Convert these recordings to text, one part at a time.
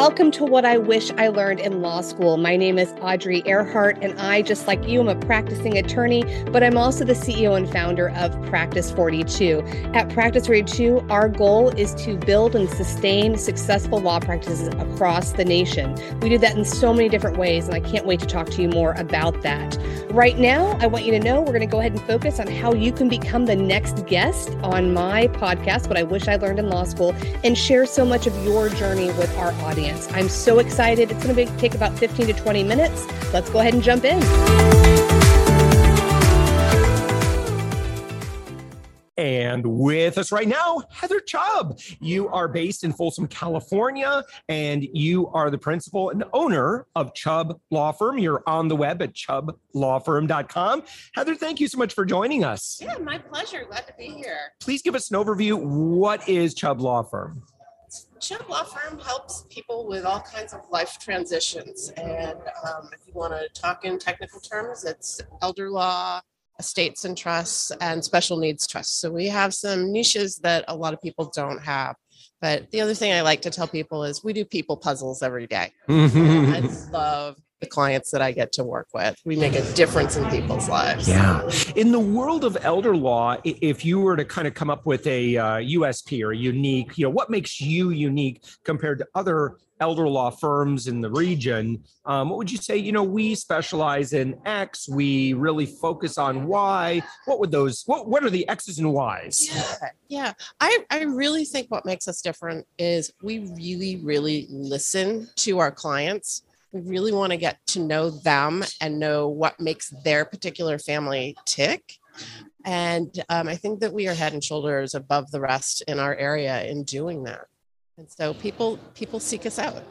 Welcome to What I Wish I Learned in Law School. My name is Audrey Ehrhardt, and I, just like you, am a practicing attorney, but I'm also the CEO and founder of Practice 42. At Practice 42, our goal is to build and sustain successful law practices across the nation. We do that in so many different ways, and I can't wait to talk to you more about that. Right now, I want you to know we're going to go ahead and focus on how you can become the next guest on my podcast, What I Wish I Learned in Law School, and share so much of your journey with our audience audience. I'm so excited. It's going to take about 15 to 20 minutes. Let's go ahead and jump in. And with us right now, Heather Chubb. You are based in Folsom, California, and you are the principal and owner of Chubb Law Firm. You're on the web at chubblawfirm.com. Heather, thank you so much for joining us. Yeah, my pleasure. Glad to be here. Please give us an overview. What is Chubb Law Firm? Chubb Law Firm helps people with all kinds of life transitions. And um, if you want to talk in technical terms, it's elder law, estates and trusts, and special needs trusts. So we have some niches that a lot of people don't have. But the other thing I like to tell people is we do people puzzles every day. I love the clients that I get to work with. We make a difference in people's lives. Yeah. In the world of elder law, if you were to kind of come up with a uh, USP or a unique, you know, what makes you unique compared to other elder law firms in the region, um, what would you say? You know, we specialize in X. We really focus on Y. What would those? What What are the X's and Y's? Yeah, yeah. I I really think what makes us different is we really really listen to our clients we really want to get to know them and know what makes their particular family tick. And um, I think that we are head and shoulders above the rest in our area in doing that. And so people people seek us out.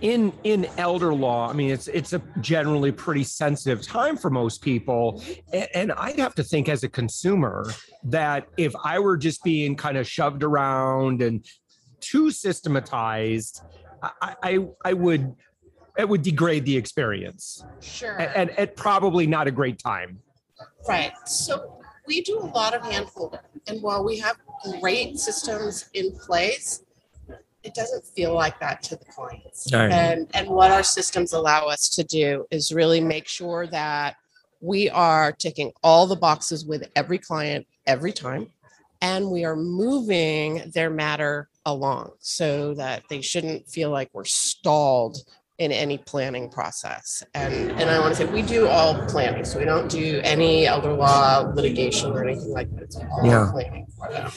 In in elder law, I mean, it's it's a generally pretty sensitive time for most people, and, I'd have to think as a consumer that if I were just being kind of shoved around and too systematized, I, I, I would it would degrade the experience. Sure. And, and, and probably not a great time. Right. So we do a lot of handholding. And while we have great systems in place, it doesn't feel like that to the clients. Right. And and what our systems allow us to do is really make sure that we are ticking all the boxes with every client every time and we are moving their matter along so that they shouldn't feel like we're stalled in any planning process. And and I want to say we do all planning, so we don't do any elder law litigation or anything like that. It's all yeah. planning for them.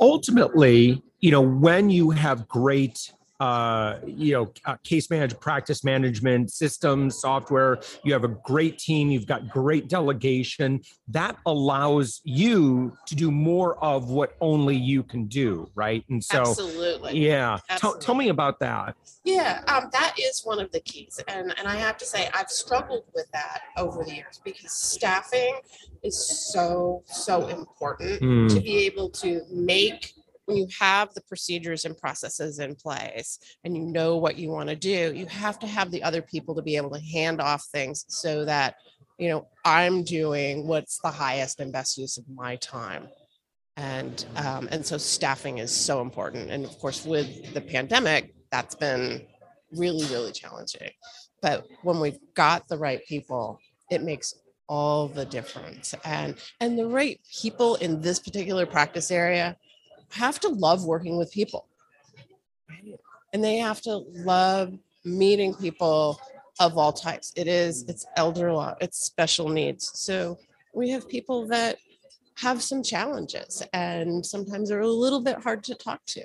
Ultimately, you know, when you have great uh, you know, uh, case management, practice management systems, software. You have a great team. You've got great delegation. That allows you to do more of what only you can do, right? And so, absolutely, yeah. Absolutely. T- tell me about that. Yeah, um, that is one of the keys, and and I have to say I've struggled with that over the years because staffing is so so important mm. to be able to make when you have the procedures and processes in place and you know what you want to do, you have to have the other people to be able to hand off things so that, you know, I'm doing what's the highest and best use of my time. And um, and so staffing is so important. And of course, with the pandemic, that's been really, really challenging. But when we've got the right people, it makes all the difference. And and the right people in this particular practice area have to love working with people. And they have to love meeting people of all types. It is, it's elder law, it's special needs. So we have people that have some challenges and sometimes they're a little bit hard to talk to,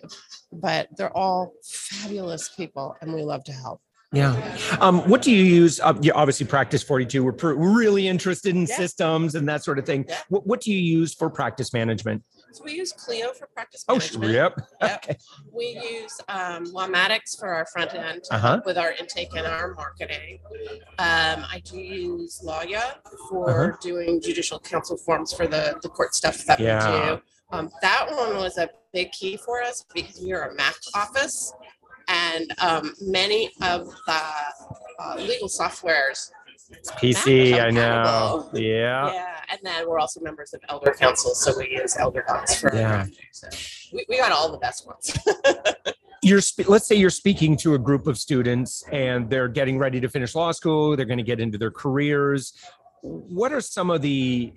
but they're all fabulous people and we love to help. Yeah. Um, what do you use? Uh, you obviously practice 42. We're pr- really interested in yeah. systems and that sort of thing. Yeah. What, what do you use for practice management? So we use Clio for practice oh, management. Oh, yep. yep. Okay. We use um, Lawmatics for our front end uh-huh. with our intake and our marketing. Um, I do use Lawyaw for uh-huh. doing judicial council forms for the, the court stuff that yeah. we do. Um, that one was a big key for us because we are a Mac office and um, many of the uh, legal softwares it's PC, I know. Yeah. Yeah. And then we're also members of ElderCounsel, so we use ElderDocs for yeah. So we, we got all the best ones. you're spe- let's say you're speaking to a group of students and they're getting ready to finish law school they're going to get into their careers what are some of the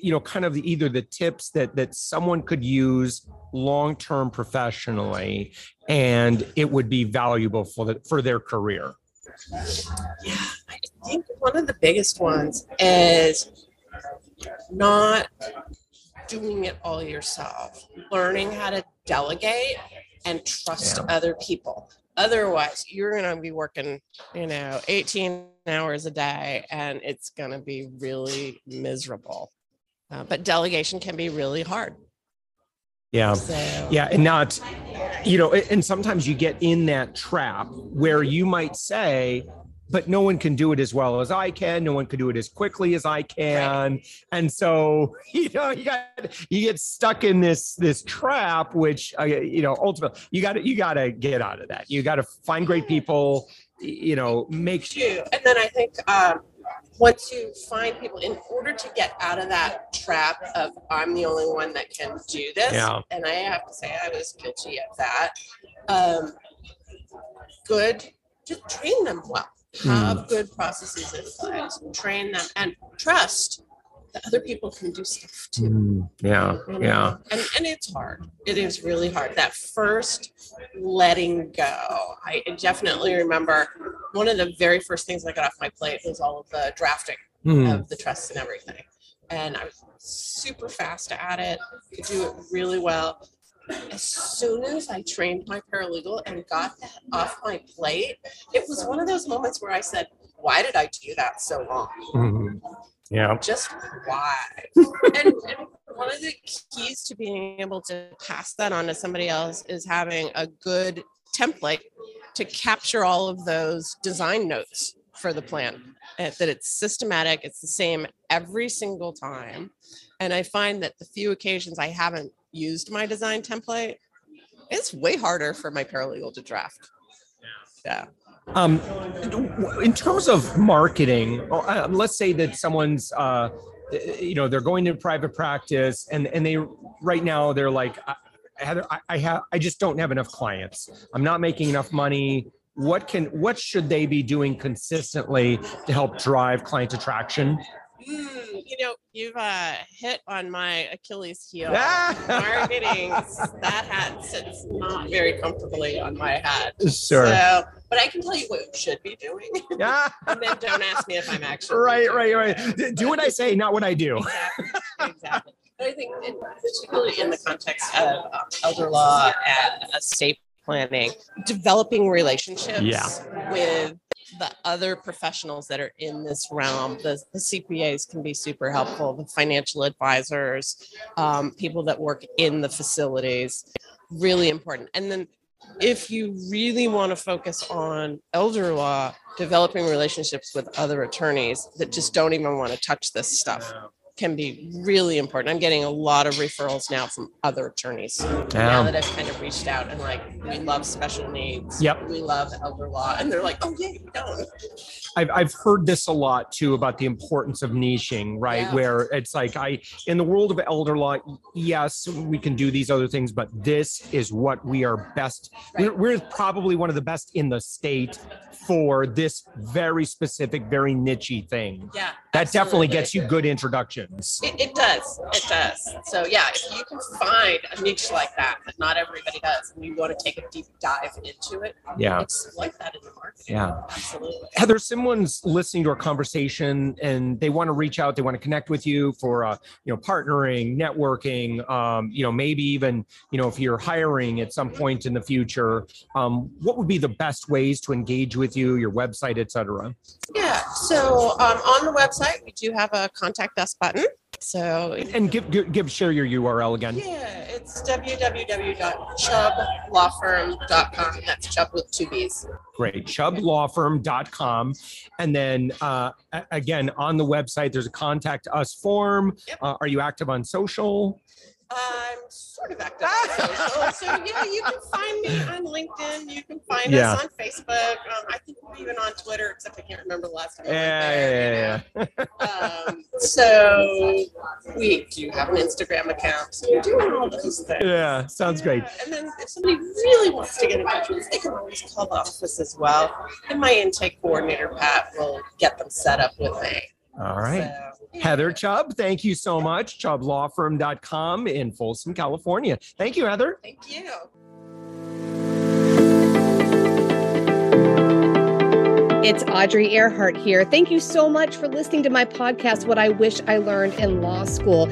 you know kind of the, either the tips that that someone could use long term professionally and it would be valuable for the, for their career yeah i think one of the biggest ones is not doing it all yourself learning how to delegate and trust yeah. other people. Otherwise, you're going to be working, you know, 18 hours a day and it's going to be really miserable. Uh, but delegation can be really hard. Yeah. So. Yeah. And not, you know, and sometimes you get in that trap where you might say, but no one can do it as well as I can. No one can do it as quickly as I can. Right. And so, you know, you got you get stuck in this this trap, which uh, you know, ultimately, you got to you got to get out of that. You got to find great people. You know, make sure. And then I think um, once you find people, in order to get out of that trap of I'm the only one that can do this, yeah. and I have to say I was guilty of that. Um, good, just train them well have mm. good processes in place, train them, and trust that other people can do stuff too. Mm. Yeah, you know? yeah. And and it's hard. It is really hard. That first letting go. I definitely remember one of the very first things I got off my plate was all of the drafting mm. of the trusts and everything. And I was super fast at it, could do it really well as soon as I trained my paralegal and got that off my plate, it was one of those moments where I said, Why did I do that so long? Mm-hmm. Yeah. Just why? and, and one of the keys to being able to pass that on to somebody else is having a good template to capture all of those design notes for the plan that it's systematic it's the same every single time and i find that the few occasions i haven't used my design template, it's way harder for my paralegal to draft. Yeah. Um, in terms of marketing, uh, let's say that someone's, uh, you know, they're going to private practice, and and they right now they're like, Heather, I, I have, I just don't have enough clients. I'm not making enough money. What can, what should they be doing consistently to help drive client attraction? Mm, you know, you've uh, hit on my Achilles heel. Marketing, that hat sits not very comfortably on my head. Sure. So, but I can tell you what you should be doing. Yeah. and then don't ask me if I'm actually. Right, right, right. Do what I say, not what I do. Exactly. Exactly. But I think, in, particularly in the context of um, elder law and estate planning, developing relationships yeah. with the other professionals that are in this realm. The, the CPAs can be super helpful, the financial advisors, um, people that work in the facilities, really important. And then if you really want to focus on elder law, developing relationships with other attorneys that just don't even want to touch this stuff can be really important. I'm getting a lot of referrals now from other attorneys now that I've kind of reached out and like, we love special needs. Yep. We love elder law. And they're like, oh, yeah, you don't. I've, I've heard this a lot too about the importance of niching, right? Yeah. Where it's like, I, in the world of elder law, yes, we can do these other things, but this is what we are best. Right. We're, we're probably one of the best in the state for this very specific, very nichey thing. Yeah. That absolutely. definitely gets you good It, it, does. It does. So yeah, if you can find a niche like that that not everybody does, and you want to take a deep dive into it, yeah, exploit that in the market. Yeah, absolutely. Heather, someone's listening to our conversation and they want to reach out, they want to connect with you for uh, you know partnering, networking, um, you know maybe even you know if you're hiring at some point in the future, um, what would be the best ways to engage with you, your website, etc. Yeah. So um, on the website, we do have a contact us button. So and give, give, give share your URL again. Yeah, it's www.chubblawfirm.com. That's Chubb with two B's. Great, chubblawfirm.com, and then uh, again on the website there's a contact us form. Yep. Uh, are you active on social? I'm sort of active on social. So yeah, you can find me on LinkedIn. You can find yeah. us on Facebook. Um, I think we're even on Twitter, except I can't remember the last time. Yeah, yeah, yeah, yeah. um, so we do have an Instagram account. So we're doing all those things. Yeah, sounds great. And then if somebody really wants to get in touch with us, they can always call the office as well. And my intake coordinator, Pat, will get them set up with me. All right. So, Heather Chubb, thank you so much. ChubbLawFirm.com in Folsom, California. Thank you, Heather. Thank you. It's Audrey Ehrhardt here. Thank you so much for listening to my podcast, What I Wish I Learned in Law School.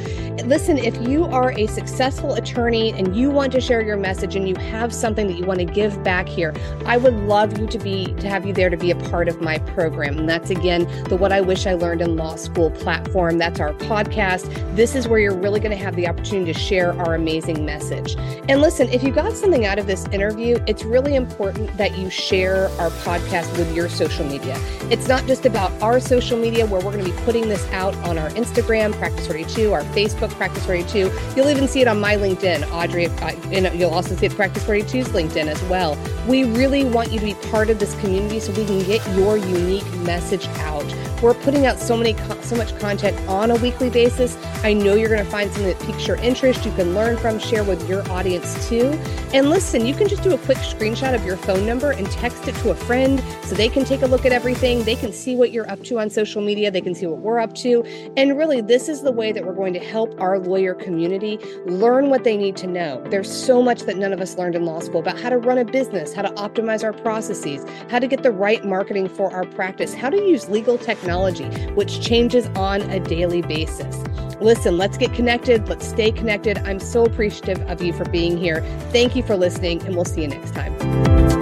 Listen, if you are a successful attorney and you want to share your message and you have something that you want to give back here, I would love you to be to have you there to be a part of my program. And that's again the What I Wish I Learned in Law School platform. That's our podcast. This is where you're really going to have the opportunity to share our amazing message. And listen, if you got something out of this interview, it's really important that you share our podcast with your social social media. It's not just about our social media where we're going to be putting this out on our Instagram, Practice 42, our Facebook, Practice 42. You'll even see it on my LinkedIn, Audrey, and you'll also see it Practice 42's LinkedIn as well. We really want you to be part of this community so we can get your unique message out. We're putting out so many so much content on a weekly basis. I know you're going to find something that piques your interest. You can learn from, share with your audience too. And listen, you can just do a quick screenshot of your phone number and text it to a friend so they can take a look at everything. They can see what you're up to on social media. They can see what we're up to. And really, this is the way that we're going to help our lawyer community learn what they need to know. There's so much that none of us learned in law school about how to run a business, how to optimize our processes, how to get the right marketing for our practice, how to use legal technology, which changes on a daily basis. Listen, let's get connected. Let's stay connected. I'm so appreciative of you for being here. Thank you for listening, and we'll see you next time.